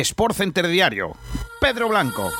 Sport Center Diario. Pedro Blanco.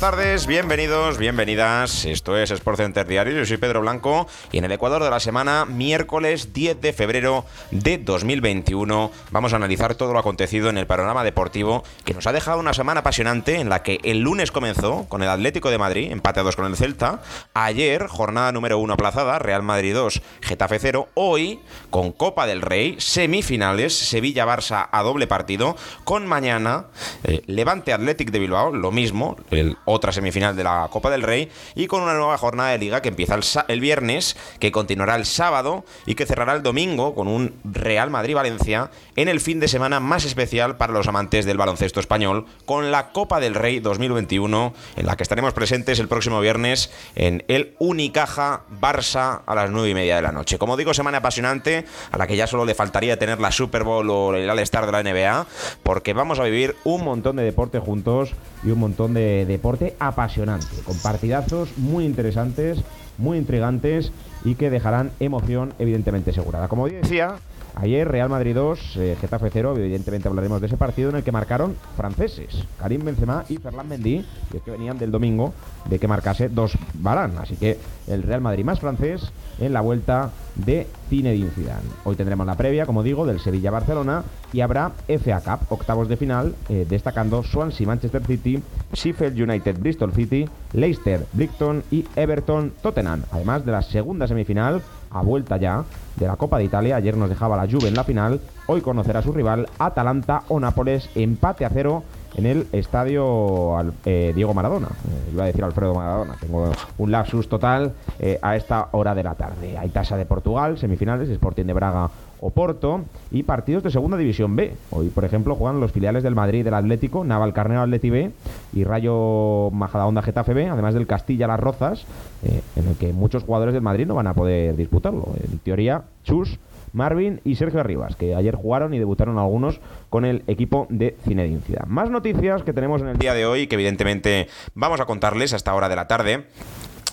Buenas tardes, bienvenidos, bienvenidas. Esto es Sport Center Diario. Yo soy Pedro Blanco y en el Ecuador de la semana, miércoles 10 de febrero de 2021, vamos a analizar todo lo acontecido en el panorama deportivo que nos ha dejado una semana apasionante en la que el lunes comenzó con el Atlético de Madrid, empate a 2 con el Celta. Ayer, jornada número 1 aplazada, Real Madrid 2, Getafe 0. Hoy, con Copa del Rey, semifinales, Sevilla-Barça a doble partido. Con mañana, eh, Levante Athletic de Bilbao, lo mismo, el otra semifinal de la Copa del Rey y con una nueva jornada de liga que empieza el, viernes, que continuará el sábado y que cerrará el domingo con un Real Madrid-Valencia en el fin de semana más especial para los amantes del baloncesto español con la Copa del Rey 2021 en la que estaremos presentes el próximo viernes en el Unicaja Barça a las 9 y media de la noche. Como digo, semana apasionante a la que ya solo le faltaría tener la Super Bowl o el All-Star de la NBA porque vamos a vivir un montón de deporte juntos y un montón de deporte apasionante, con partidazos muy interesantes, muy intrigantes y que dejarán emoción evidentemente asegurada. Como decía, Ayer Real Madrid 2, eh, Getafe 0, evidentemente hablaremos de ese partido en el que marcaron franceses, Karim Benzema y Ferland Mendy, que venían del domingo de que marcase dos Barán, así que el Real Madrid más francés en la vuelta de Zinedine Zidane. Hoy tendremos la previa, como digo, del Sevilla-Barcelona. Y habrá FA Cup, octavos de final, eh, destacando Swansea-Manchester City, Sheffield United-Bristol City, Leicester, Brighton y Everton-Tottenham, además de la segunda semifinal a vuelta ya de la Copa de Italia. Ayer nos dejaba la Juve en la final. Hoy conocerá a su rival Atalanta o Nápoles. Empate a cero en el estadio eh, Diego Maradona. Eh, iba a decir Alfredo Maradona. Tengo un lapsus total eh, a esta hora de la tarde. Hay tasa de Portugal, semifinales, Sporting de Braga Oporto y partidos de Segunda División B. Hoy, por ejemplo, juegan los filiales del Madrid del Atlético, Naval Carnero Atleti B y Rayo Majadahonda Getafe B, además del Castilla Las Rozas, eh, en el que muchos jugadores del Madrid no van a poder disputarlo. En teoría, Chus, Marvin y Sergio Arribas, que ayer jugaron y debutaron algunos con el equipo de Zinedine Más noticias que tenemos en el día de hoy que evidentemente vamos a contarles a esta hora de la tarde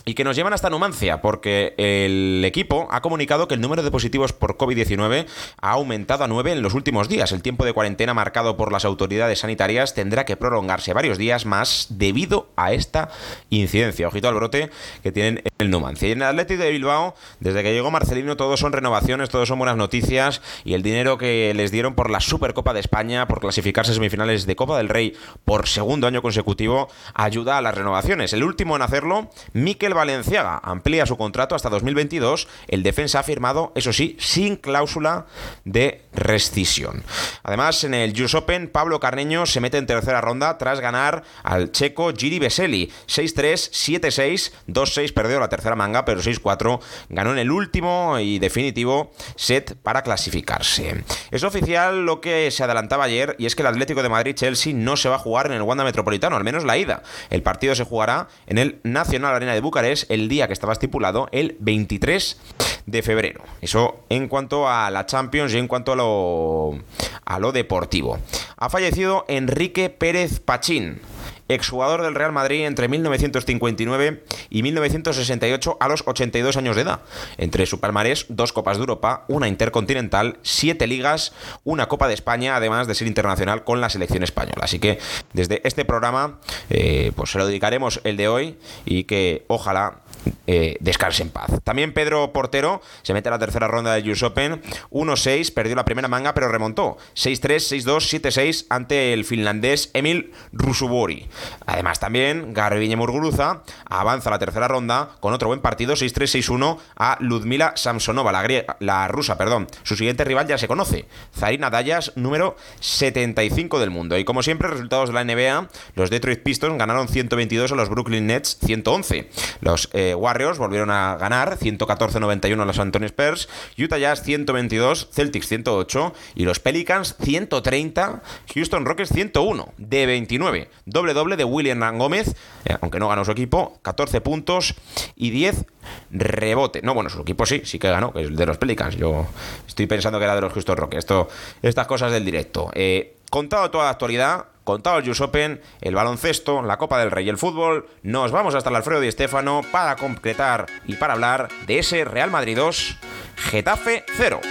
y que nos llevan hasta Numancia, porque el equipo ha comunicado que el número de positivos por COVID-19 ha aumentado a 9 en los últimos días. El tiempo de cuarentena marcado por las autoridades sanitarias tendrá que prolongarse varios días más debido a esta incidencia. Ojito al brote que tienen en el Numancia. Y en el Atlético de Bilbao, desde que llegó Marcelino, todos son renovaciones, todos son buenas noticias y el dinero que les dieron por la Supercopa de España, por clasificarse a semifinales de Copa del Rey por segundo año consecutivo, ayuda a las renovaciones. El último en hacerlo, Miquel Valenciaga amplía su contrato hasta 2022. El defensa ha firmado, eso sí, sin cláusula de rescisión. Además, en el US Open, Pablo Carneño se mete en tercera ronda tras ganar al checo Giri Veseli. 6-3, 7-6, 2-6 perdió la tercera manga, pero 6-4 ganó en el último y definitivo set para clasificarse. Es oficial lo que se adelantaba ayer y es que el Atlético de Madrid-Chelsea no se va a jugar en el Wanda Metropolitano, al menos la ida. El partido se jugará en el Nacional Arena de Bucarest es el día que estaba estipulado, el 23 de febrero. Eso en cuanto a la Champions y en cuanto a lo, a lo deportivo. Ha fallecido Enrique Pérez Pachín exjugador del Real Madrid entre 1959 y 1968 a los 82 años de edad. Entre su palmarés, dos Copas de Europa, una Intercontinental, siete ligas, una Copa de España, además de ser internacional con la selección española. Así que desde este programa, eh, pues se lo dedicaremos el de hoy y que ojalá eh, en paz. También Pedro Portero se mete a la tercera ronda del US Open. 1-6, perdió la primera manga, pero remontó. 6-3, 6-2, 7-6 ante el finlandés Emil Rusubori. Además, también Garbiñe Murguruza avanza a la tercera ronda con otro buen partido, 6-3, 6-1 a Ludmila Samsonova, la, la rusa, perdón. Su siguiente rival ya se conoce, Zarina Dayas, número 75 del mundo. Y como siempre, resultados de la NBA, los Detroit Pistons ganaron 122 a los Brooklyn Nets 111. Los eh, Warriors volvieron a ganar 114-91 a los Anthony Spurs, Utah Jazz 122, Celtics 108 y los Pelicans 130, Houston Rockets 101 de 29. Doble doble de William Gómez, eh, aunque no ganó su equipo, 14 puntos y 10 rebote. No, bueno, su equipo sí, sí que ganó, que es de los Pelicans. Yo estoy pensando que era de los Houston Rockets. Esto, estas cosas del directo. Eh, contado toda la actualidad, contado el US Open, el baloncesto, la Copa del Rey y el fútbol, nos vamos hasta el Alfredo Di Stéfano para concretar y para hablar de ese Real Madrid 2, Getafe 0.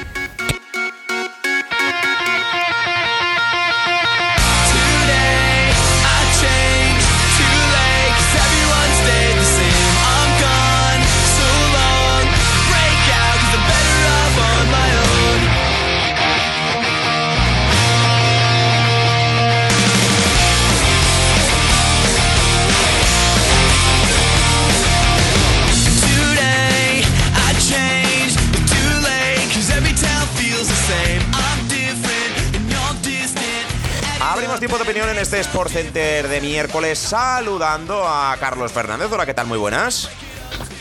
Tiempo de opinión en este Sport Center de miércoles, saludando a Carlos Fernández. Hola, ¿qué tal? Muy buenas.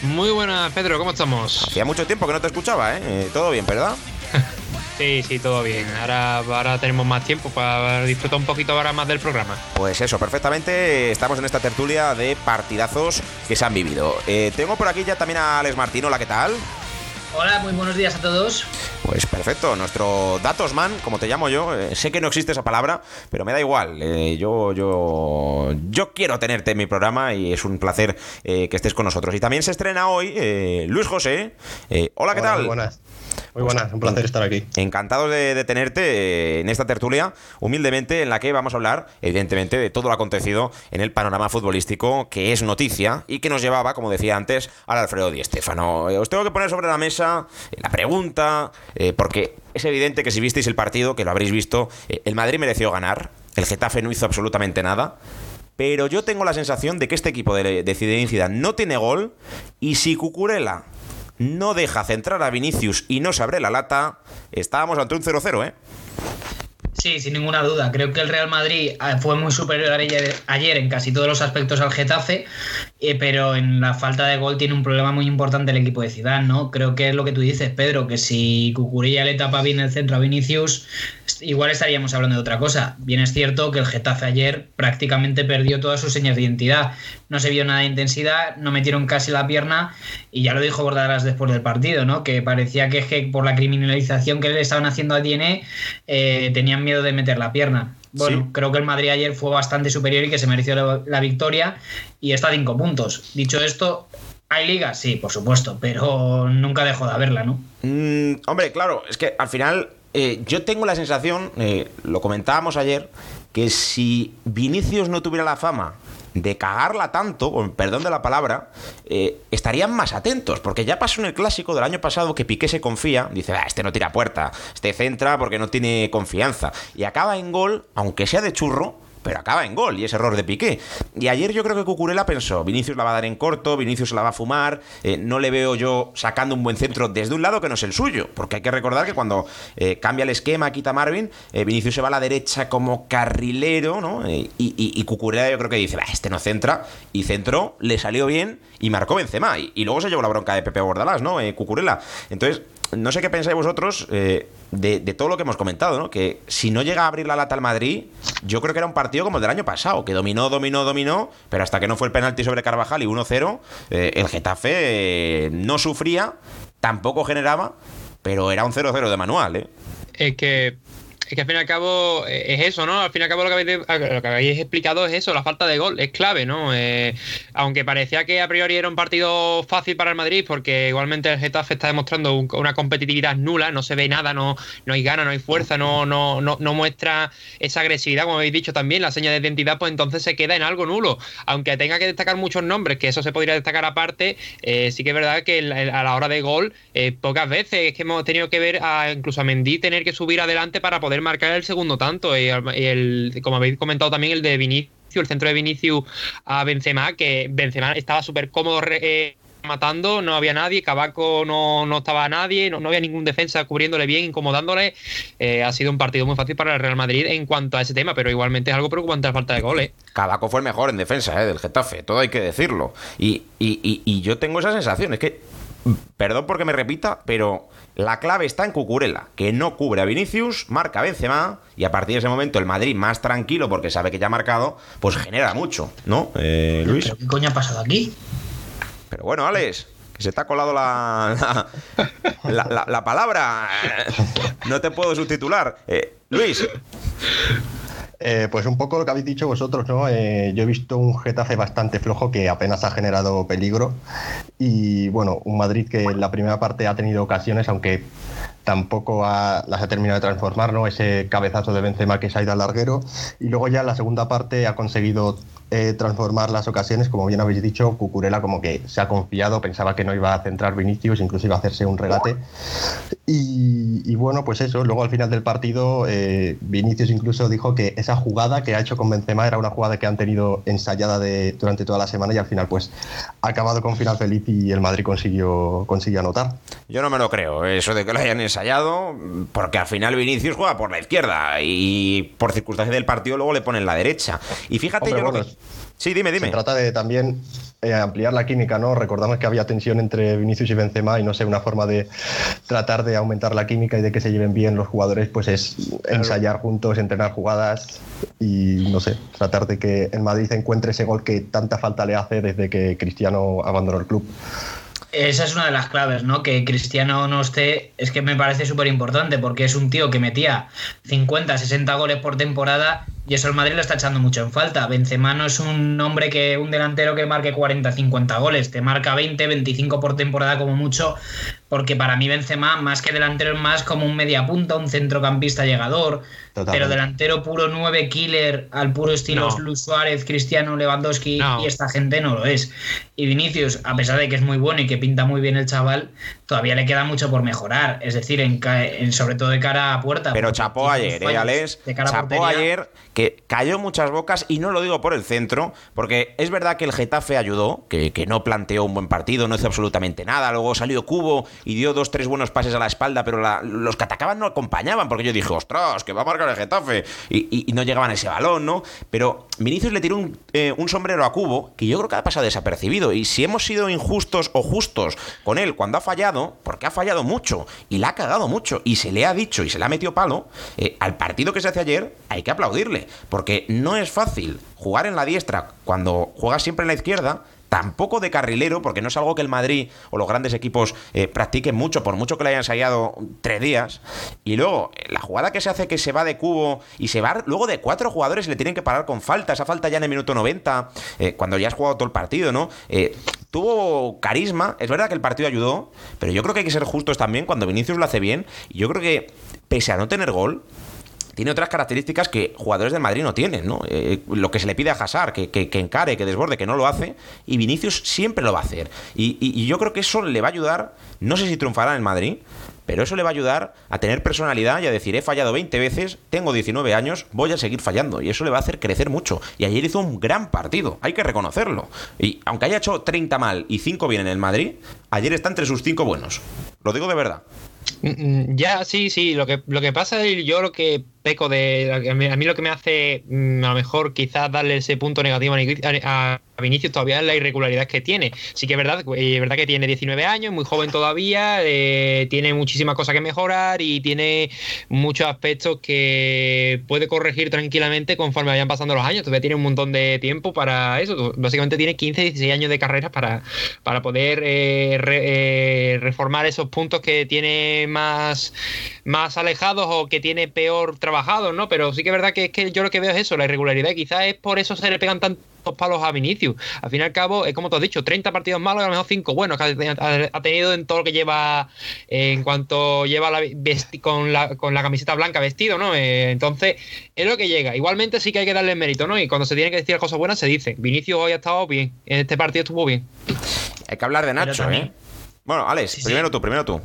Muy buenas, Pedro, ¿cómo estamos? Hacía mucho tiempo que no te escuchaba, ¿eh? eh todo bien, ¿verdad? Sí, sí, todo bien. Ahora, ahora tenemos más tiempo para disfrutar un poquito ahora más del programa. Pues eso, perfectamente. Estamos en esta tertulia de partidazos que se han vivido. Eh, tengo por aquí ya también a Alex Martino. Hola, ¿qué tal? Hola, muy buenos días a todos. Pues perfecto, nuestro Datosman, como te llamo yo, eh, sé que no existe esa palabra, pero me da igual. Eh, yo, yo, yo quiero tenerte en mi programa y es un placer eh, que estés con nosotros. Y también se estrena hoy Luis José. hola, ¿qué tal? Muy buenas. Muy buenas, un placer estar aquí. Encantado de, tenerte en esta tertulia, humildemente, en la que vamos a hablar, evidentemente, de todo lo acontecido en el panorama futbolístico, que es noticia y que nos llevaba, como decía antes, al Alfredo Di Stéfano. Os tengo que poner sobre la mesa la pregunta, eh, porque es evidente que si visteis el partido, que lo habréis visto, eh, el Madrid mereció ganar, el Getafe no hizo absolutamente nada. Pero yo tengo la sensación de que este equipo de, de Zinedine no tiene gol y si Cucurella no deja centrar a Vinicius y no se abre la lata, estábamos ante un 0-0, ¿eh? Sí, sin ninguna duda. Creo que el Real Madrid eh, fue muy superior ayer en casi todos los aspectos al Getafe, eh, pero en la falta de gol tiene un problema muy importante el equipo de Ciudad, ¿no? Creo que es lo que tú dices, Pedro, que si Cucurilla le tapa bien el centro a Vinicius, igual estaríamos hablando de otra cosa. Bien es cierto que el Getafe ayer prácticamente perdió todas sus señas de identidad. No se vio nada de intensidad, no metieron casi la pierna y ya lo dijo Bordalas después del partido, ¿no? Que parecía que, por la criminalización que le estaban haciendo a Diene eh, tenían miedo de meter la pierna. Bueno, creo que el Madrid ayer fue bastante superior y que se mereció la, victoria y está a cinco puntos. Dicho esto, ¿Hay liga? Sí, por supuesto, pero nunca dejo de haberla, ¿no? Mm, hombre, claro, es que al final eh, yo tengo la sensación, eh, lo comentábamos ayer, que si Vinicius no tuviera la fama de cagarla tanto, perdón de la palabra, eh, estarían más atentos, porque ya pasó en el clásico del año pasado que Piqué se confía, dice, ah, este no tira puerta, este centra porque no tiene confianza, y acaba en gol, aunque sea de churro, pero acaba en gol y es error de Piqué. Y ayer yo creo que Cucurella pensó, Vinicius la va a dar en corto, Vinicius la va a fumar, eh, no le veo yo sacando un buen centro desde un lado que no es el suyo, porque hay que recordar que cuando eh, cambia el esquema, quita Marvin, eh, Vinicius se va a la derecha como carrilero, ¿no? y, y, Cucurella yo creo que dice, este no centra, y centró, le salió bien y marcó Benzema, y, y luego se llevó la bronca de Pepe Bordalás, ¿no? Cucurella. Entonces, no sé qué pensáis vosotros eh, de, todo lo que hemos comentado, ¿no? Que si no llega a abrir la lata al Madrid, yo creo que era un partido como el del año pasado, que dominó, dominó, dominó, pero hasta que no fue el penalti sobre Carvajal y 1-0, eh, el Getafe eh, no sufría, tampoco generaba, pero era un 0-0 de manual, ¿eh? Es que Es que al fin y al cabo eh, es eso, ¿no? Al fin y al cabo lo que habéis, explicado es eso, la falta de gol, es clave, ¿no? Eh, aunque parecía que a priori era un partido fácil para el Madrid, porque igualmente el Getafe está demostrando una competitividad nula, no se ve nada, no, no hay gana, no hay fuerza, no, no, no, no muestra esa agresividad, como habéis dicho también, la seña de identidad, pues entonces se queda en algo nulo. Aunque tenga que destacar muchos nombres, que eso se podría destacar aparte, eh, sí que es verdad que a la hora de gol, pocas veces es que hemos tenido que ver a, incluso a Mendy tener que subir adelante para poder marcar el segundo tanto. Y el, como habéis comentado también, el de Vinicius, el centro de Vinicius a Benzema, que Benzema estaba súper cómodo. Eh, matando, no había nadie, Cabaco no, no estaba nadie, no, había ningún defensa cubriéndole bien, incomodándole. Eh, ha sido un partido muy fácil para el Real Madrid en cuanto a ese tema, pero igualmente es algo preocupante la falta de goles. Cabaco fue el mejor en defensa eh, del Getafe, todo hay que decirlo. Y, y, y yo tengo esa sensación, es que, perdón porque me repita, pero la clave está en Cucurella, que no cubre a Vinicius, marca a Benzema y a partir de ese momento el Madrid más tranquilo porque sabe que ya ha marcado, pues genera mucho, ¿no, eh, Luis? ¿Qué coño ha pasado aquí? Pero bueno, Alex, que se te ha colado la, la, palabra. No te puedo subtitular. Eh, Luis. Eh, pues un poco lo que habéis dicho vosotros, ¿no? Eh, yo he visto un Getafe bastante flojo que apenas ha generado peligro y bueno, un Madrid que en la primera parte ha tenido ocasiones, aunque tampoco las ha terminado de transformar, ¿no? Ese cabezazo de Benzema que se ha ido al larguero y luego ya en la segunda parte ha conseguido eh, transformar las ocasiones, como bien habéis dicho, Cucurela como que se ha confiado, pensaba que no iba a centrar Vinicius, incluso iba a hacerse un regate. Y, bueno, pues eso, luego al final del partido eh, Vinicius incluso dijo que esa jugada que ha hecho con Benzema era una jugada que han tenido ensayada durante toda la semana y al final pues ha acabado con final feliz y el Madrid consiguió, consiguió anotar. Yo no me lo creo, eso de que lo hayan porque al final Vinicius juega por la izquierda y por circunstancias del partido luego le ponen la derecha. Y fíjate yo lo que... Sí, dime, dime. Se trata de también eh, ampliar la química, ¿no? Recordamos que había tensión entre Vinicius y Benzema y no sé, una forma de tratar de aumentar la química y de que se lleven bien los jugadores, pues es ensayar juntos, entrenar jugadas y no sé, tratar de que el Madrid encuentre ese gol que tanta falta le hace desde que Cristiano abandonó el club. Esa es una de las claves, ¿no? Que Cristiano no esté, es que me parece súper importante porque es un tío que metía 50, 60 goles por temporada y eso el Madrid lo está echando mucho en falta. Benzema no es un hombre que un delantero que marque 40, 50 goles, te marca 20, 25 por temporada como mucho, porque para mí Benzema más que delantero es más como un media punta, un centrocampista llegador, pero delantero puro 9 killer al puro estilo Luis Suárez, Cristiano, Lewandowski y esta gente no lo es. Y Vinicius, a pesar de que es muy bueno y que pinta muy bien el chaval, todavía le queda mucho por mejorar, es decir, en, sobre todo de cara a puerta. Pero chapó ayer, ¿eh, Alex? Chapó ayer que cayó muchas bocas y no lo digo por el centro, porque es verdad que el Getafe ayudó, que, no planteó un buen partido, no hizo absolutamente nada, luego salió Cubo y dio dos, tres buenos pases a la espalda, pero los que atacaban no acompañaban, porque yo dije, ostras, que va a marcar el Getafe, y, no llegaban a ese balón, ¿no? Pero Vinicius le tiró un, eh, un, sombrero a Cubo que yo creo que ha pasado desapercibido, y si hemos sido injustos o justos con él cuando ha fallado, porque ha fallado mucho, y la ha cagado mucho, y se le ha dicho y se le ha metido palo, eh, al partido que se hace ayer hay que aplaudirle, porque no es fácil jugar en la diestra cuando juegas siempre en la izquierda, tampoco de carrilero, porque no es algo que el Madrid o los grandes equipos eh, practiquen mucho, por mucho que le hayan ensayado tres días. Y luego, eh, la jugada que se hace que se va de cubo y se va luego de cuatro jugadores y le tienen que parar con falta, esa falta ya en el minuto 90, eh, cuando ya has jugado todo el partido, ¿no? tuvo carisma, es verdad que el partido ayudó, pero yo creo que hay que ser justos también cuando Vinicius lo hace bien. Y yo creo que, pese a no tener gol, tiene otras características que jugadores del Madrid no tienen, ¿no? Eh, lo que se le pide a Hazard, que, que, encare, que desborde, que no lo hace, y Vinicius siempre lo va a hacer. Y, yo creo que eso le va a ayudar, no sé si triunfará en Madrid, pero eso le va a ayudar a tener personalidad y a decir, he fallado 20 veces, tengo 19 años, voy a seguir fallando. Y eso le va a hacer crecer mucho. Y ayer hizo un gran partido, hay que reconocerlo. Y aunque haya hecho 30 mal y 5 bien en el Madrid, ayer está entre sus 5 buenos. Lo digo de verdad. Mm, mm, ya, sí, sí. Lo que, lo que pasa es yo lo que peco de. A mí, lo que me hace mm, a lo mejor quizás darle ese punto negativo a, Vinicius todavía es la irregularidad que tiene. Sí que es verdad, es verdad que tiene 19 años, muy joven todavía, eh, tiene muchísimas cosas que mejorar y tiene muchos aspectos que puede corregir tranquilamente conforme vayan pasando los años. Todavía tiene un montón de tiempo para eso. Básicamente tiene 15, 16 años de carrera para, para poder eh, eh, reformar esos puntos que tiene más, más alejados o que tiene peor trabajo trabajados, ¿no? Pero sí que es verdad que es que yo lo que veo es eso, la irregularidad. Quizás es por eso se le pegan tantos palos a Vinicius. Al fin y al cabo, es como tú has dicho, 30 partidos malos y a lo mejor 5 buenos que ha, tenido en todo lo que lleva, en cuanto lleva la, con, la, con la camiseta blanca vestido, ¿no? Eh, entonces, es lo que llega. Igualmente sí que hay que darle mérito, ¿no? Y cuando se tienen que decir cosas buenas, se dice. Vinicius hoy ha estado bien, en este partido estuvo bien. Hay que hablar de Nacho, ¿eh? Bueno, Alex, primero tú, primero tú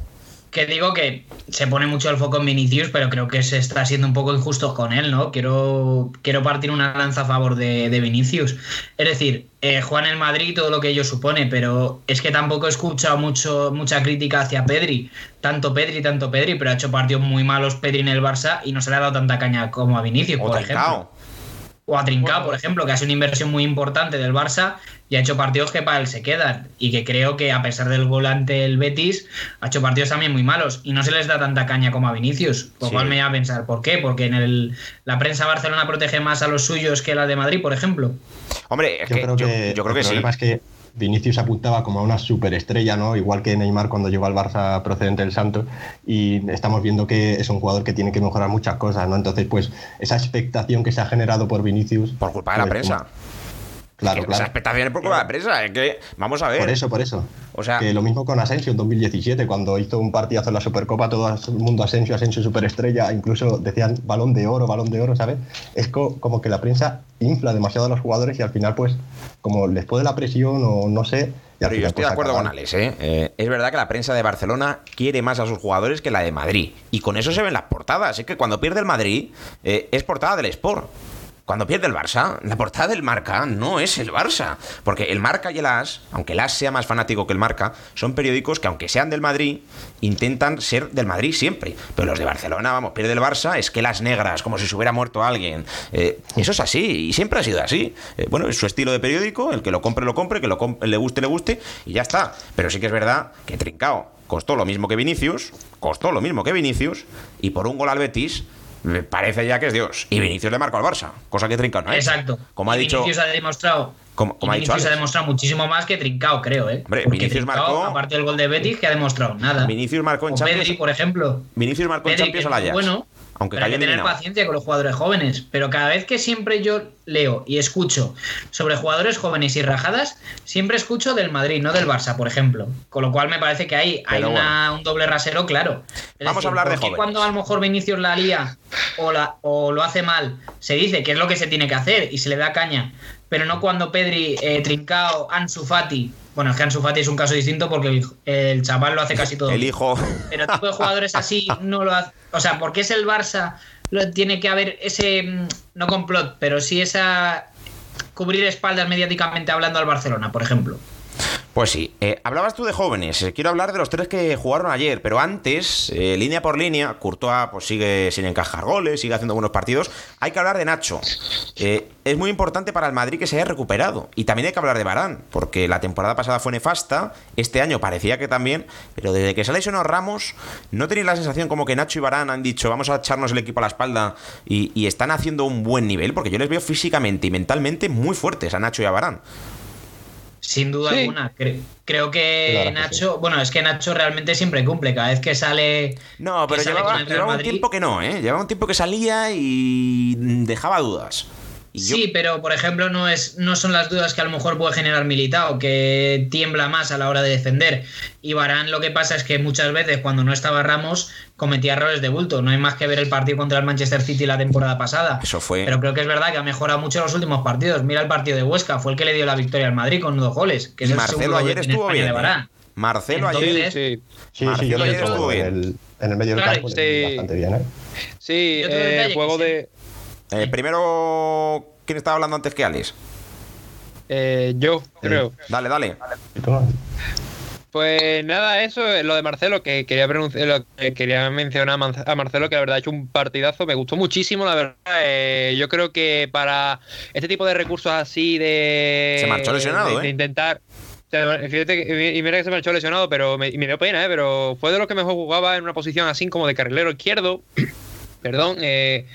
que digo que se pone mucho el foco en Vinicius, pero creo que se está siendo un poco injusto con él, ¿no? Quiero, quiero partir una lanza a favor de, Vinicius. Es decir, eh, Juan el Madrid, todo lo que ello supone, pero es que tampoco he escuchado mucho, mucha crítica hacia Pedri. Tanto Pedri, tanto Pedri, pero ha hecho partidos muy malos Pedri en el Barça y no se le ha dado tanta caña como a Vinicius, por ejemplo o a Trincao, por ejemplo, que ha sido una inversión muy importante del Barça y ha hecho partidos que para él se quedan. Y que creo que a pesar del gol ante el Betis, ha hecho partidos también muy malos. Y no se les da tanta caña como a Vinicius. Lo cual me da a pensar, ¿por qué? Porque en el, la prensa Barcelona protege más a los suyos que la de Madrid, por ejemplo. Hombre, yo, creo que, yo, creo que, sí. Es que Vinicius apuntaba como a una superestrella, ¿no? Igual que Neymar cuando llegó al Barça procedente del Santos. Y estamos viendo que es un jugador que tiene que mejorar muchas cosas, ¿no? Entonces, pues, esa expectación que se ha generado por Vinicius. Por culpa de la pues, prensa. Claro, claro. Por de la prensa. Es que, vamos a ver. Por eso, por eso. O sea, que lo mismo con Asensio en 2017, cuando hizo un partidazo en la Supercopa, todo el mundo Asensio, Asensio superestrella, incluso decían balón de oro, balón de oro, ¿sabes? Es como que la prensa infla demasiado a los jugadores y al final, pues, como les puede la presión o no sé. Pero yo estoy de pues, acuerdo con Alex, ¿eh? ¿eh? Es verdad que la prensa de Barcelona quiere más a sus jugadores que la de Madrid. Y con eso se ven las portadas. Es que cuando pierde el Madrid, eh, es portada del Sport. Cuando pierde el Barça, la portada del Marca no es el Barça. Porque el Marca y el As, aunque el As sea más fanático que el Marca, son periódicos que, aunque sean del Madrid, intentan ser del Madrid siempre. Pero los de Barcelona, vamos, pierde el Barça, es que las negras, como si se hubiera muerto alguien. Eh, eso es así, y siempre ha sido así. Eh, bueno, es su estilo de periódico, el que lo compre, lo compre, que lo le guste, le guste, y ya está. Pero sí que es verdad que Trincao costó lo mismo que Vinicius, costó lo mismo que Vinicius, y por un gol al Betis me parece ya que es Dios. Y Vinicius le marcó al Barça, cosa que Trincao no es. Exacto. Como ha dicho. Vinicius ha demostrado. Como, ha dicho ha demostrado muchísimo más que Trincao, creo, ¿eh? Hombre, Vinicius marcó. Aparte del gol de Betis, que ha demostrado nada. Vinicius marcó en Champions. Pedri, por ejemplo. Vinicius marcó en Champions al Ajax. Bueno, aunque hay que tener paciencia con los jugadores jóvenes, pero cada vez que siempre yo leo y escucho sobre jugadores jóvenes y rajadas, siempre escucho del Madrid, no del Barça, por ejemplo. Con lo cual me parece que hay, hay un doble rasero claro. Vamos a hablar de jóvenes. cuando a lo mejor Vinicius la lía o, la, o lo hace mal, se dice que es lo que se tiene que hacer y se le da caña, pero no cuando Pedri, eh, Trincao, Ansu Fati bueno, es que Ansu Fati es un caso distinto porque el, chaval lo hace casi todo. El hijo. Pero tipo de jugadores así no lo hace. O sea, porque es el Barça, tiene que haber ese. Mm, no complot, pero sí esa. cubrir espaldas mediáticamente hablando al Barcelona, por ejemplo. Pues sí, eh, hablabas tú de jóvenes, eh, quiero hablar de los tres que jugaron ayer, pero antes, eh, línea por línea, Courtois pues sigue sin encajar goles, sigue haciendo buenos partidos, hay que hablar de Nacho. es muy importante para el Madrid que se haya recuperado, y también hay que hablar de Barán, porque la temporada pasada fue nefasta, este año parecía que también, pero desde que se lesionó Ramos, ¿no tenéis la sensación como que Nacho y Barán han dicho vamos a echarnos el equipo a la espalda y, y están haciendo un buen nivel? Porque yo les veo físicamente y mentalmente muy fuertes a Nacho y a Barán. Sin duda alguna. creo que Nacho, bueno, es que Nacho realmente siempre cumple. Cada vez que sale. No, pero llevaba, un tiempo que no, ¿eh? Llevaba un tiempo que salía y dejaba dudas. Sí, pero por ejemplo no, es, no son las dudas que a lo mejor puede generar Militao, que tiembla más a la hora de defender. Y Barán lo que pasa es que muchas veces cuando no estaba Ramos cometía errores de bulto. No hay más que ver el partido contra el Manchester City la temporada pasada. Eso fue. Pero creo que es verdad que ha mejorado mucho en los últimos partidos. Mira el partido de Huesca, fue el que le dio la victoria al Madrid con dos goles. Que es Marcelo ayer estuvo bien. ¿eh? Marcelo ayer. Sí, sí, Marcelo ayer estuvo bien. En el, en el medio del campo bastante bien. ¿eh? Sí, el juego de. Eh, primero ¿Quién estaba hablando antes que Alex? Eh, yo, creo. Dale, dale. Pues nada, eso, lo de Marcelo, que quería, lo que quería mencionar a Marcelo, que la verdad ha hecho un partidazo, me gustó muchísimo, la verdad. Eh, yo creo que para este tipo de recursos así de... Se marchó lesionado, de, ¿eh? intentar... fíjate, y mira que se marchó lesionado, pero me, me dio pena, ¿eh? Pero fue de los que mejor jugaba en una posición así como de carrilero izquierdo. Perdón, eh,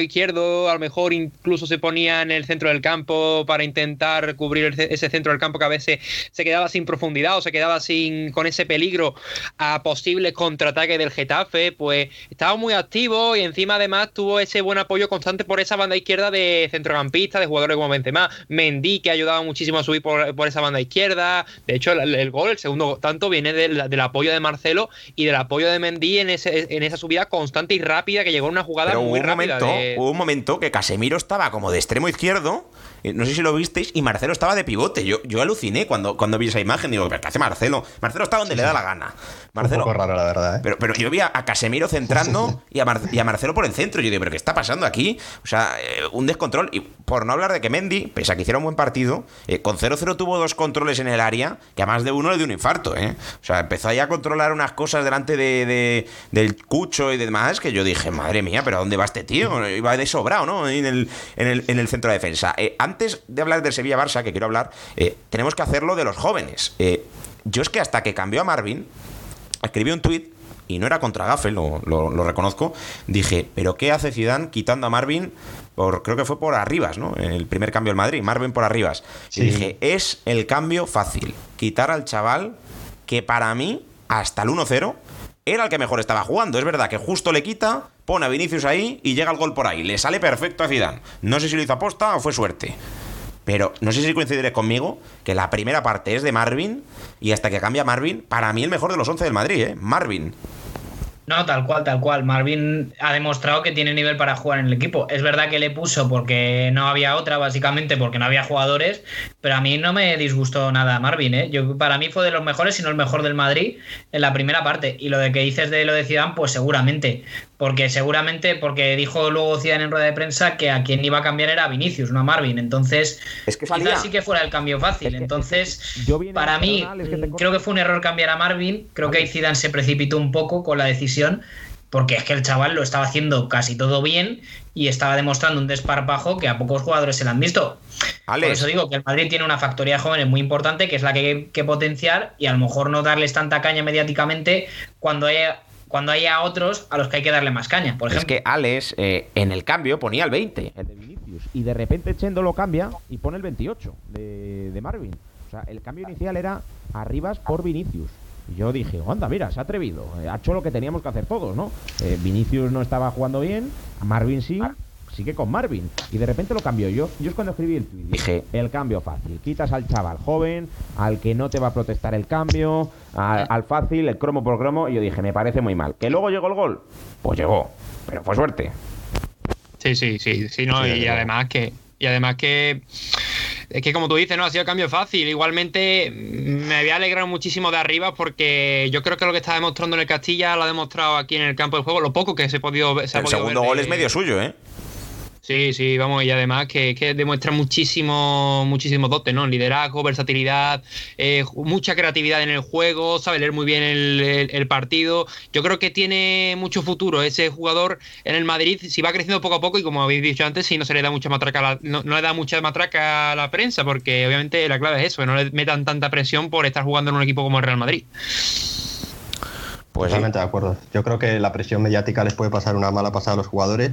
Izquierdo a lo mejor incluso se ponía en el centro del campo para intentar cubrir ese centro del campo que a veces se quedaba sin profundidad o se quedaba sin con ese peligro a posibles contraataques del Getafe, pues estaba muy activo y encima además tuvo ese buen apoyo constante por esa banda izquierda de centrocampista, de jugadores como Benzema, Mendy que ha ayudado muchísimo a subir por, esa banda izquierda, de hecho el, gol, el segundo tanto viene del, apoyo de Marcelo y del apoyo de Mendy en, ese, en esa subida constante y rápida que llegó una jugada muy un rápida. Momento, Hubo un momento que Casemiro estaba como de extremo izquierdo eh, no sé si lo visteis, y Marcelo estaba de pivote. Yo, yo aluciné cuando, cuando vi esa imagen. Digo, ¿qué hace Marcelo? Marcelo está donde le da la gana. Marcelo, un poco raro, la verdad. ¿eh? Pero, pero yo vi a, Casemiro centrando y, a y, a Marcelo por el centro. Yo digo, ¿pero qué está pasando aquí? O sea, eh, un descontrol. Y por no hablar de que Mendy, pese a que hiciera un buen partido, con 0-0 tuvo dos controles en el área, que a más de uno le dio un infarto. ¿eh? O sea, empezó ahí a controlar unas cosas delante de, del cucho y demás, que yo dije, madre mía, ¿pero a dónde va este tío? Iba de sobrado, ¿no? En el, en el, en el centro de defensa. antes de hablar del Sevilla-Barça, que quiero hablar, eh, tenemos que hacerlo de los jóvenes. Eh, yo es que hasta que cambió a Marvin, escribí un tuit y no era contra Gaffel, lo, reconozco, dije, pero ¿qué hace Zidane quitando a Marvin? Por, creo que fue por Arribas, ¿no? El primer cambio del Madrid, Marvin por Arribas. Y dije, es el cambio fácil. Quitar al chaval que para mí, hasta el 1-0, era el que mejor estaba jugando. Es verdad que justo le quita, pone a Vinicius ahí y llega el gol por ahí. Le sale perfecto a Zidane. No sé si lo hizo aposta o fue suerte. Pero no sé si coincidiré conmigo que la primera parte es de Marvin y hasta que cambia Marvin, para mí el mejor de los 11 del Madrid, ¿eh? Marvin. No, tal cual, tal cual. Marvin ha demostrado que tiene nivel para jugar en el equipo. Es verdad que le puso porque no había otra, básicamente porque no había jugadores, pero a mí no me disgustó nada Marvin. ¿eh? Yo, para mí fue de los mejores, si no el mejor del Madrid en la primera parte. Y lo de que dices de lo de Zidane, pues seguramente. Porque seguramente, porque dijo luego Zidane en rueda de prensa que a quien iba a cambiar era Vinicius, no a Marvin. Entonces, es que quizás sí que fuera el cambio fácil. Entonces, para mí, creo que fue un error cambiar a Marvin. Creo que ahí Zidane se precipitó un poco con la decisión porque es que el chaval lo estaba haciendo casi todo bien y estaba demostrando un desparpajo que a pocos jugadores se le han visto. Por eso digo que el Madrid tiene una factoría de jóvenes muy importante que es la que hay que potenciar y a lo mejor no darles tanta caña mediáticamente cuando haya, cuando haya otros a los que hay que darle más caña. Por ejemplo. Es que Alex eh, en el cambio ponía el 20, el de Vinicius, y de repente Chendo lo cambia y pone el 28 de, de Marvin. O sea, el cambio inicial era Arribas por Vinicius. Y yo dije, anda, mira, se ha atrevido, eh, ha hecho lo que teníamos que hacer todos, ¿no? Eh, Vinicius no estaba jugando bien, Marvin sí, sigue con Marvin. Y de repente lo cambió yo. Yo es cuando escribí el tweet. Dije, el cambio fácil. Quitas al chaval joven, al que no te va a protestar el cambio, al, fácil, el cromo por cromo. Y yo dije, me parece muy mal. ¿Que luego llegó el gol? Pues llegó. Pero fue suerte. Sí, sí, sí. sí, no, y además que. Y además que es que como tú dices, no ha sido cambio fácil. Igualmente me había alegrado muchísimo de arriba porque yo creo que lo que está demostrando en el Castilla lo ha demostrado aquí en el campo de juego, lo poco que se ha podido, el segundo gol es medio suyo, ¿eh? Sí, sí, vamos, y además que, demuestra muchísimo, muchísimo dote, ¿no? Liderazgo, versatilidad, eh, mucha creatividad en el juego, sabe leer muy bien el, partido. Yo creo que tiene mucho futuro ese jugador en el Madrid, si va creciendo poco a poco, y como habéis dicho antes, si no se le da mucha matraca, no, le da mucha matraca a la prensa, porque obviamente la clave es eso, que no le metan tanta presión por estar jugando en un equipo como el Real Madrid. Pues Totalmente de acuerdo. Yo creo que la presión mediática les puede pasar una mala pasada a los jugadores.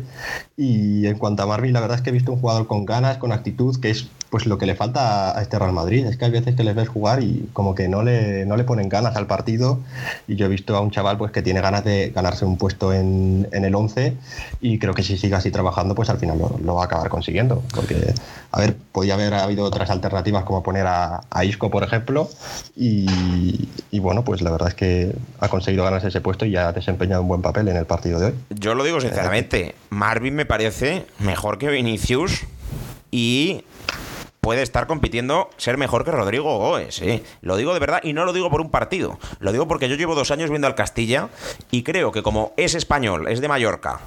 Y en cuanto a Marvin, la verdad es que he visto un jugador con ganas, con actitud, que es pues lo que le falta a este Real Madrid. Es que hay veces que les ves jugar y como que no le, no le ponen ganas al partido. Y yo he visto a un chaval pues que tiene ganas de ganarse un puesto en, el 11 y creo que si sigue así trabajando pues al final lo, va a acabar consiguiendo. Porque, a ver, podía haber habido otras alternativas como poner a, Isco, por ejemplo. Y, bueno, pues la verdad es que ha conseguido ganarse ese puesto y ha desempeñado un buen papel en el partido de hoy. Yo lo digo sinceramente, Marvin me parece mejor que Vinicius y puede estar compitiendo, ser mejor que Rodrigo Goes. ¿eh? Lo digo de verdad y no lo digo por un partido. Lo digo porque yo llevo dos años viendo al Castilla y creo que como es español, es de Mallorca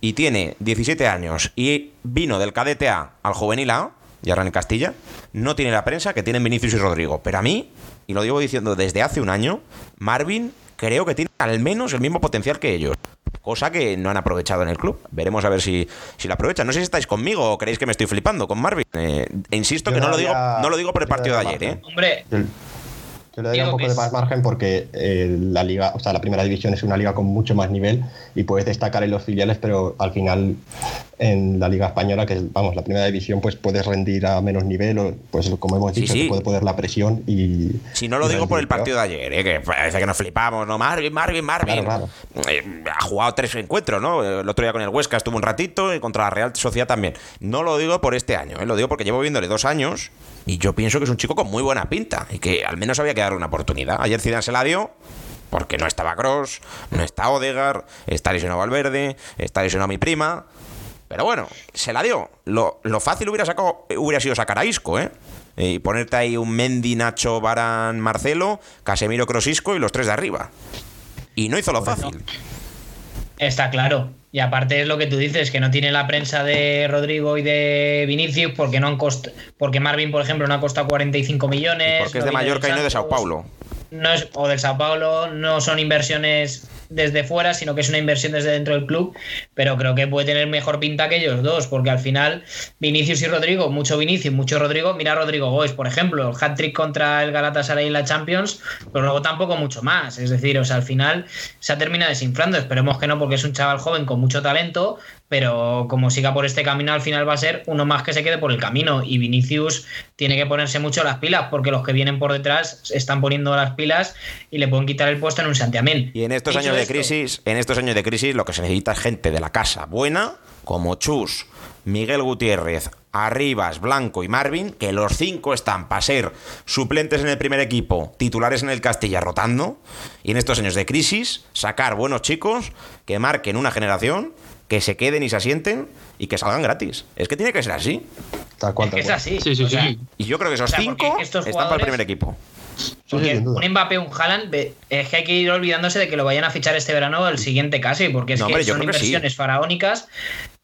y tiene 17 años y vino del KDTA al juvenil A, y ahora en Castilla, no tiene la prensa que tienen Vinicius y Rodrigo. Pero a mí, y lo digo diciendo desde hace un año, Marvin creo que tiene al menos el mismo potencial que ellos cosa que no han aprovechado en el club. Veremos a ver si, si la aprovechan. No sé si estáis conmigo o creéis que me estoy flipando con Marvin. Eh, insisto que no lo, digo, no lo digo por el partido de ayer. ¿eh? Hombre. Yo le daría un poco de más margen porque eh, la liga, o sea, la primera división es una liga con mucho más nivel y puedes destacar en los filiales, pero al final en la liga española, que es, vamos, la primera división, pues puedes rendir a menos nivel, o, pues como hemos dicho, puede poner la presión y. Si no lo digo por el partido de ayer, ¿eh? que parece que nos flipamos, ¿no? Marvin, Marvin, Marvin. Eh, ha jugado tres encuentros, ¿no? El otro día con el Huesca estuvo un ratito y contra la Real Sociedad también. No lo digo por este año, lo digo porque llevo viéndole dos años y yo pienso que es un chico con muy buena pinta y que al menos había que darle una oportunidad. Ayer Zidane se la dio porque no estaba Cross, no está Odegar, está lesionado Valverde, está lesionado mi prima. Pero bueno, se la dio. Lo, fácil hubiera, sacado, hubiera sido sacar a Isco, ¿eh? Y ponerte ahí un Mendy, Nacho, Baran, Marcelo, Casemiro, Crosisco y los tres de arriba. Y no hizo lo fácil. Está claro. Y aparte es lo que tú dices, que no tiene la prensa de Rodrigo y de Vinicius porque no han cost porque Marvin, por ejemplo, no ha costado 45 millones. porque es de Mallorca y no de Sao Paulo. No es, o del Sao Paulo, no son inversiones desde fuera, sino que es una inversión desde dentro del club, pero creo que puede tener mejor pinta que ellos dos, porque al final Vinicius y Rodrigo, mucho Vinicius, mucho Rodrigo, mira Rodrigo Goes, por ejemplo, el hat-trick contra el Galatasaray en la Champions, pero luego tampoco mucho más, es decir, o sea, al final se ha terminado desinflando, esperemos que no, porque es un chaval joven con mucho talento, pero como siga por este camino, al final va a ser uno más que se quede por el camino. Y Vinicius tiene que ponerse mucho las pilas, porque los que vienen por detrás están poniendo las pilas y le pueden quitar el puesto en un santiamén. Y en estos años de crisis, en estos años de crisis, lo que se necesita es gente de la casa buena, como Chus, Miguel Gutiérrez, Arribas, Blanco y Marvin, que los cinco están para ser suplentes en el primer equipo, titulares en el Castilla rotando, y en estos años de crisis, sacar buenos chicos que marquen una generación que se queden y se asienten y que salgan gratis. Es que tiene que ser así. es, así. Sí, sí, sí. Y yo creo que esos cinco están para el primer equipo. un Mbappé, un Haaland, es que hay que ir olvidándose de que lo vayan a fichar este verano o el siguiente casi, porque es que son inversiones faraónicas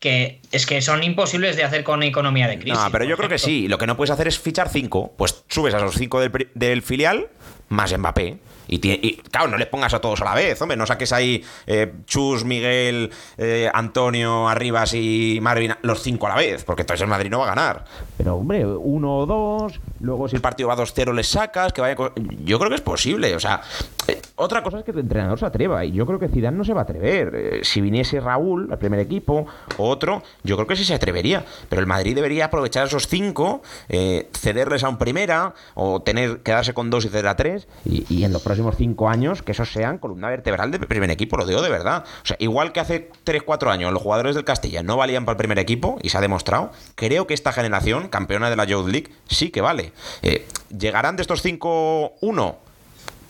que es que son imposibles de hacer con economía de crisis. No, pero yo creo que sí. Lo que no puedes hacer es fichar cinco. Pues subes a esos cinco del, del filial más Mbappé. Y, claro, no les pongas a todos a la vez, hombre, no saques ahí eh, Chus, Miguel, eh, Antonio, Arribas y Marvin, los cinco a la vez, porque entonces el Madrid no va a ganar. Pero, hombre, uno o dos, luego si el partido va 2-0 les sacas, que vaya... Yo creo que es posible, o sea, eh, otra cosa es que el entrenador se atreva, y yo creo que Zidane no se va a atrever. si viniese Raúl al primer equipo, o otro, yo creo que sí se atrevería, pero el Madrid debería aprovechar esos cinco, cederles a un primera, o tener quedarse con dos y ceder a tres, y, y en los próximos cinco años que esos sean columna vertebral del primer equipo, lo digo de verdad. O sea, igual que hace 3-4 años los jugadores del Castilla no valían para el primer equipo y se ha demostrado, creo que esta generación, campeona de la Youth League, sí que vale. Eh, ¿Llegarán de estos 5 uno?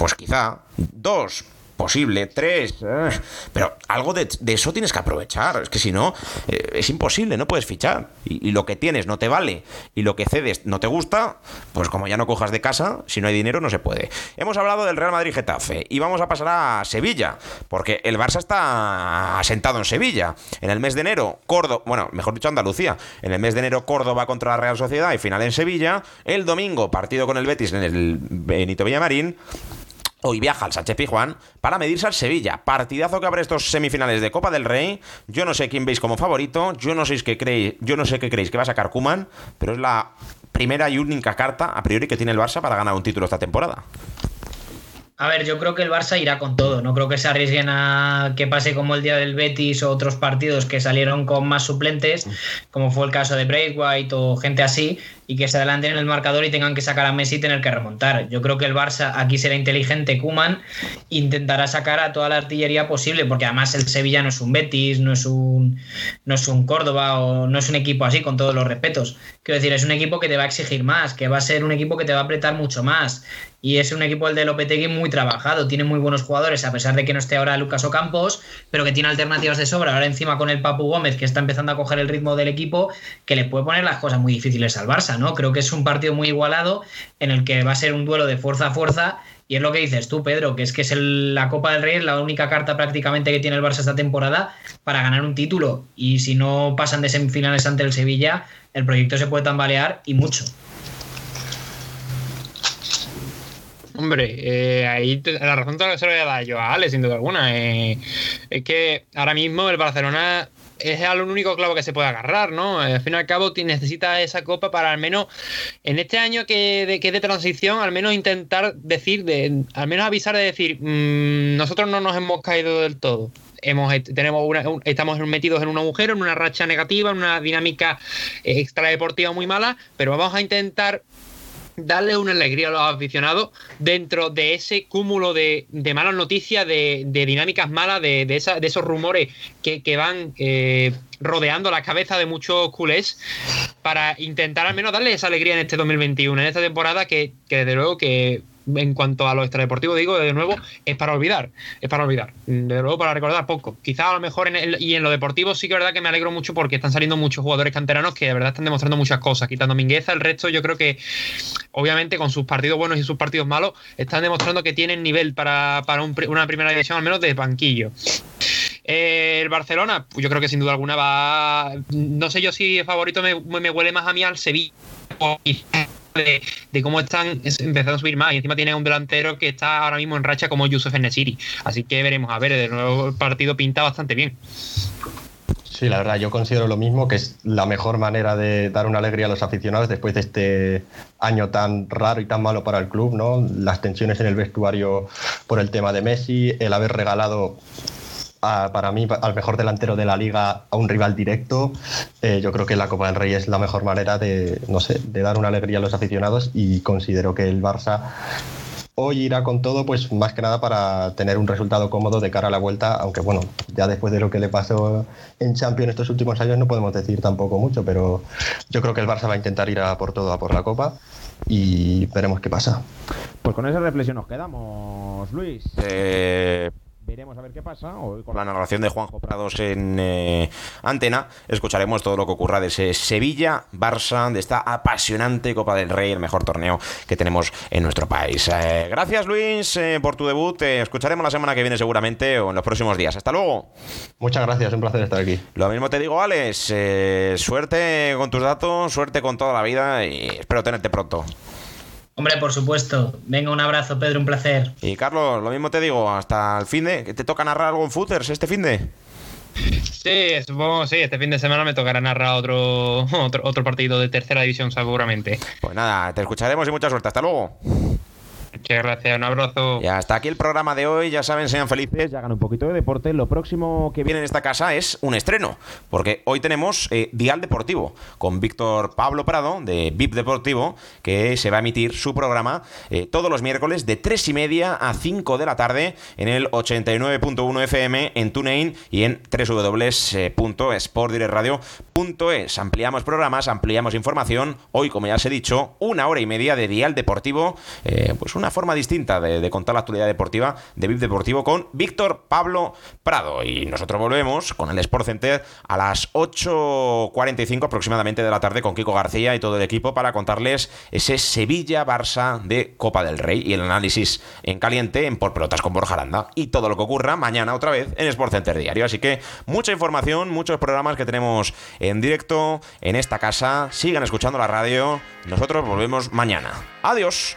Pues quizá. Dos, posible, tres, eh, pero algo de, eso tienes que aprovechar, es que si no, eh, es imposible, no puedes fichar. Y, lo que tienes no te vale y lo que cedes no te gusta, pues como ya no cojas de casa, si no hay dinero no se puede. Hemos hablado del Real Madrid Getafe y vamos a pasar a Sevilla, porque el Barça está asentado en Sevilla. En el mes de enero, Córdoba, bueno, mejor dicho Andalucía, en el mes de enero Córdoba contra la Real Sociedad y final en Sevilla. El domingo, partido con el Betis en el Benito Villamarín. Hoy viaja al Sánchez Pijuán para medirse al Sevilla. Partidazo que abre estos semifinales de Copa del Rey. Yo no sé quién veis como favorito. Yo no sé qué creéis, yo no sé qué creéis que va a sacar Kuman, pero es la primera y única carta a priori que tiene el Barça para ganar un título esta temporada. A ver, yo creo que el Barça irá con todo. No creo que se arriesguen a que pase como el día del Betis o otros partidos que salieron con más suplentes, como fue el caso de Breakwhite o gente así, y que se adelanten en el marcador y tengan que sacar a Messi y tener que remontar. Yo creo que el Barça aquí será inteligente, Kuman intentará sacar a toda la artillería posible, porque además el Sevilla no es un Betis, no es un, no es un Córdoba o no es un equipo así, con todos los respetos. Quiero decir, es un equipo que te va a exigir más, que va a ser un equipo que te va a apretar mucho más. Y es un equipo el de Lopetegui muy trabajado, tiene muy buenos jugadores, a pesar de que no esté ahora Lucas Ocampos, pero que tiene alternativas de sobra. Ahora encima con el Papu Gómez, que está empezando a coger el ritmo del equipo, que le puede poner las cosas muy difíciles al Barça. ¿No? Creo que es un partido muy igualado en el que va a ser un duelo de fuerza a fuerza. Y es lo que dices tú, Pedro, que es que es la Copa del Rey, es la única carta prácticamente que tiene el Barça esta temporada para ganar un título. Y si no pasan de semifinales ante el Sevilla, el proyecto se puede tambalear y mucho. Hombre, eh, ahí la razón se lo voy a dar yo a Ale, sin duda alguna. Eh, es que ahora mismo el Barcelona es el único clavo que se puede agarrar, ¿no? Al fin y al cabo necesita esa copa para al menos en este año que de, que de transición, al menos intentar decir, de, al menos avisar de decir, mmm, nosotros no nos hemos caído del todo. Hemos, tenemos una, estamos metidos en un agujero, en una racha negativa, en una dinámica extradeportiva muy mala, pero vamos a intentar darle una alegría a los aficionados dentro de ese cúmulo de, malas noticias, de, dinámicas malas, de, esos rumores que, van eh, rodeando la cabeza de muchos culés para intentar al menos darle esa alegría en este 2021, en esta temporada que, que desde luego que en cuanto a lo extradeportivo, digo, de nuevo, es para olvidar. Es para olvidar. De nuevo, para recordar poco. Quizá a lo mejor en el, y en lo deportivo sí que verdad que me alegro mucho porque están saliendo muchos jugadores canteranos que de verdad están demostrando muchas cosas. Quitando Mingueza, el resto yo creo que, obviamente, con sus partidos buenos y sus partidos malos, están demostrando que tienen nivel para, una primera división, al menos de banquillo. el Barcelona, yo creo que sin duda alguna va. No sé yo si el favorito me, me huele más a mí al Sevilla de, cómo están empezando a subir más. Y encima tiene un delantero que está ahora mismo en racha como Yusuf Nesiri. Así que veremos. A ver, de nuevo el partido pinta bastante bien. Sí, la verdad, yo considero lo mismo, que es la mejor manera de dar una alegría a los aficionados después de este año tan raro y tan malo para el club, ¿no? Las tensiones en el vestuario por el tema de Messi, el haber regalado para mí al mejor delantero de la liga a un rival directo. Eh, yo creo que la Copa del Rey es la mejor manera de, no sé, de dar una alegría a los aficionados y considero que el Barça hoy irá con todo, pues más que nada para tener un resultado cómodo de cara a la vuelta, aunque bueno, ya después de lo que le pasó en Champions estos últimos años no podemos decir tampoco mucho, pero yo creo que el Barça va a intentar ir a por todo, a por la Copa y veremos qué pasa. Pues con esa reflexión nos quedamos, Luis. Eh, Veremos a ver qué pasa. Hoy con la narración de Juanjo Prados en eh, Antena escucharemos todo lo que ocurra de ese Sevilla-Barça, de esta apasionante Copa del Rey, el mejor torneo que tenemos en nuestro país. Eh, gracias Luis eh, por tu debut. Te escucharemos la semana que viene seguramente o en los próximos días. Hasta luego. Muchas gracias, un placer estar aquí. Lo mismo te digo, Alex. suerte con tus datos, suerte con toda la vida y espero tenerte pronto. Hombre, por supuesto. Venga, un abrazo, Pedro, un placer. Y Carlos, lo mismo te digo, hasta el fin de. ¿Te toca narrar algo en Footers este fin de? Sí, supongo sí. Este fin de semana me tocará narrar otro, otro, otro partido de tercera división, seguramente. Pues nada, te escucharemos y mucha suerte. Hasta luego. Muchas gracias, un abrazo. Y hasta aquí el programa de hoy. Ya saben, sean felices, ya hagan un poquito de deporte. Lo próximo que viene en esta casa es un estreno, porque hoy tenemos eh, Dial Deportivo con Víctor Pablo Prado de VIP Deportivo, que se va a emitir su programa eh, todos los miércoles de 3 y media a 5 de la tarde en el 89.1 FM en TuneIn y en www.sportdirectradio.es. Ampliamos programas, ampliamos información. Hoy, como ya os he dicho, una hora y media de Dial Deportivo, eh, pues una forma distinta de, contar la actualidad deportiva de VIP Deportivo con Víctor Pablo Prado. Y nosotros volvemos con el Sport Center a las 8.45 aproximadamente de la tarde con Kiko García y todo el equipo para contarles ese Sevilla-Barça de Copa del Rey y el análisis en caliente en Por Pelotas con Borja Aranda y todo lo que ocurra mañana otra vez en Sport Center Diario. Así que mucha información, muchos programas que tenemos en directo en esta casa. Sigan escuchando la radio. Nosotros volvemos mañana. Adiós.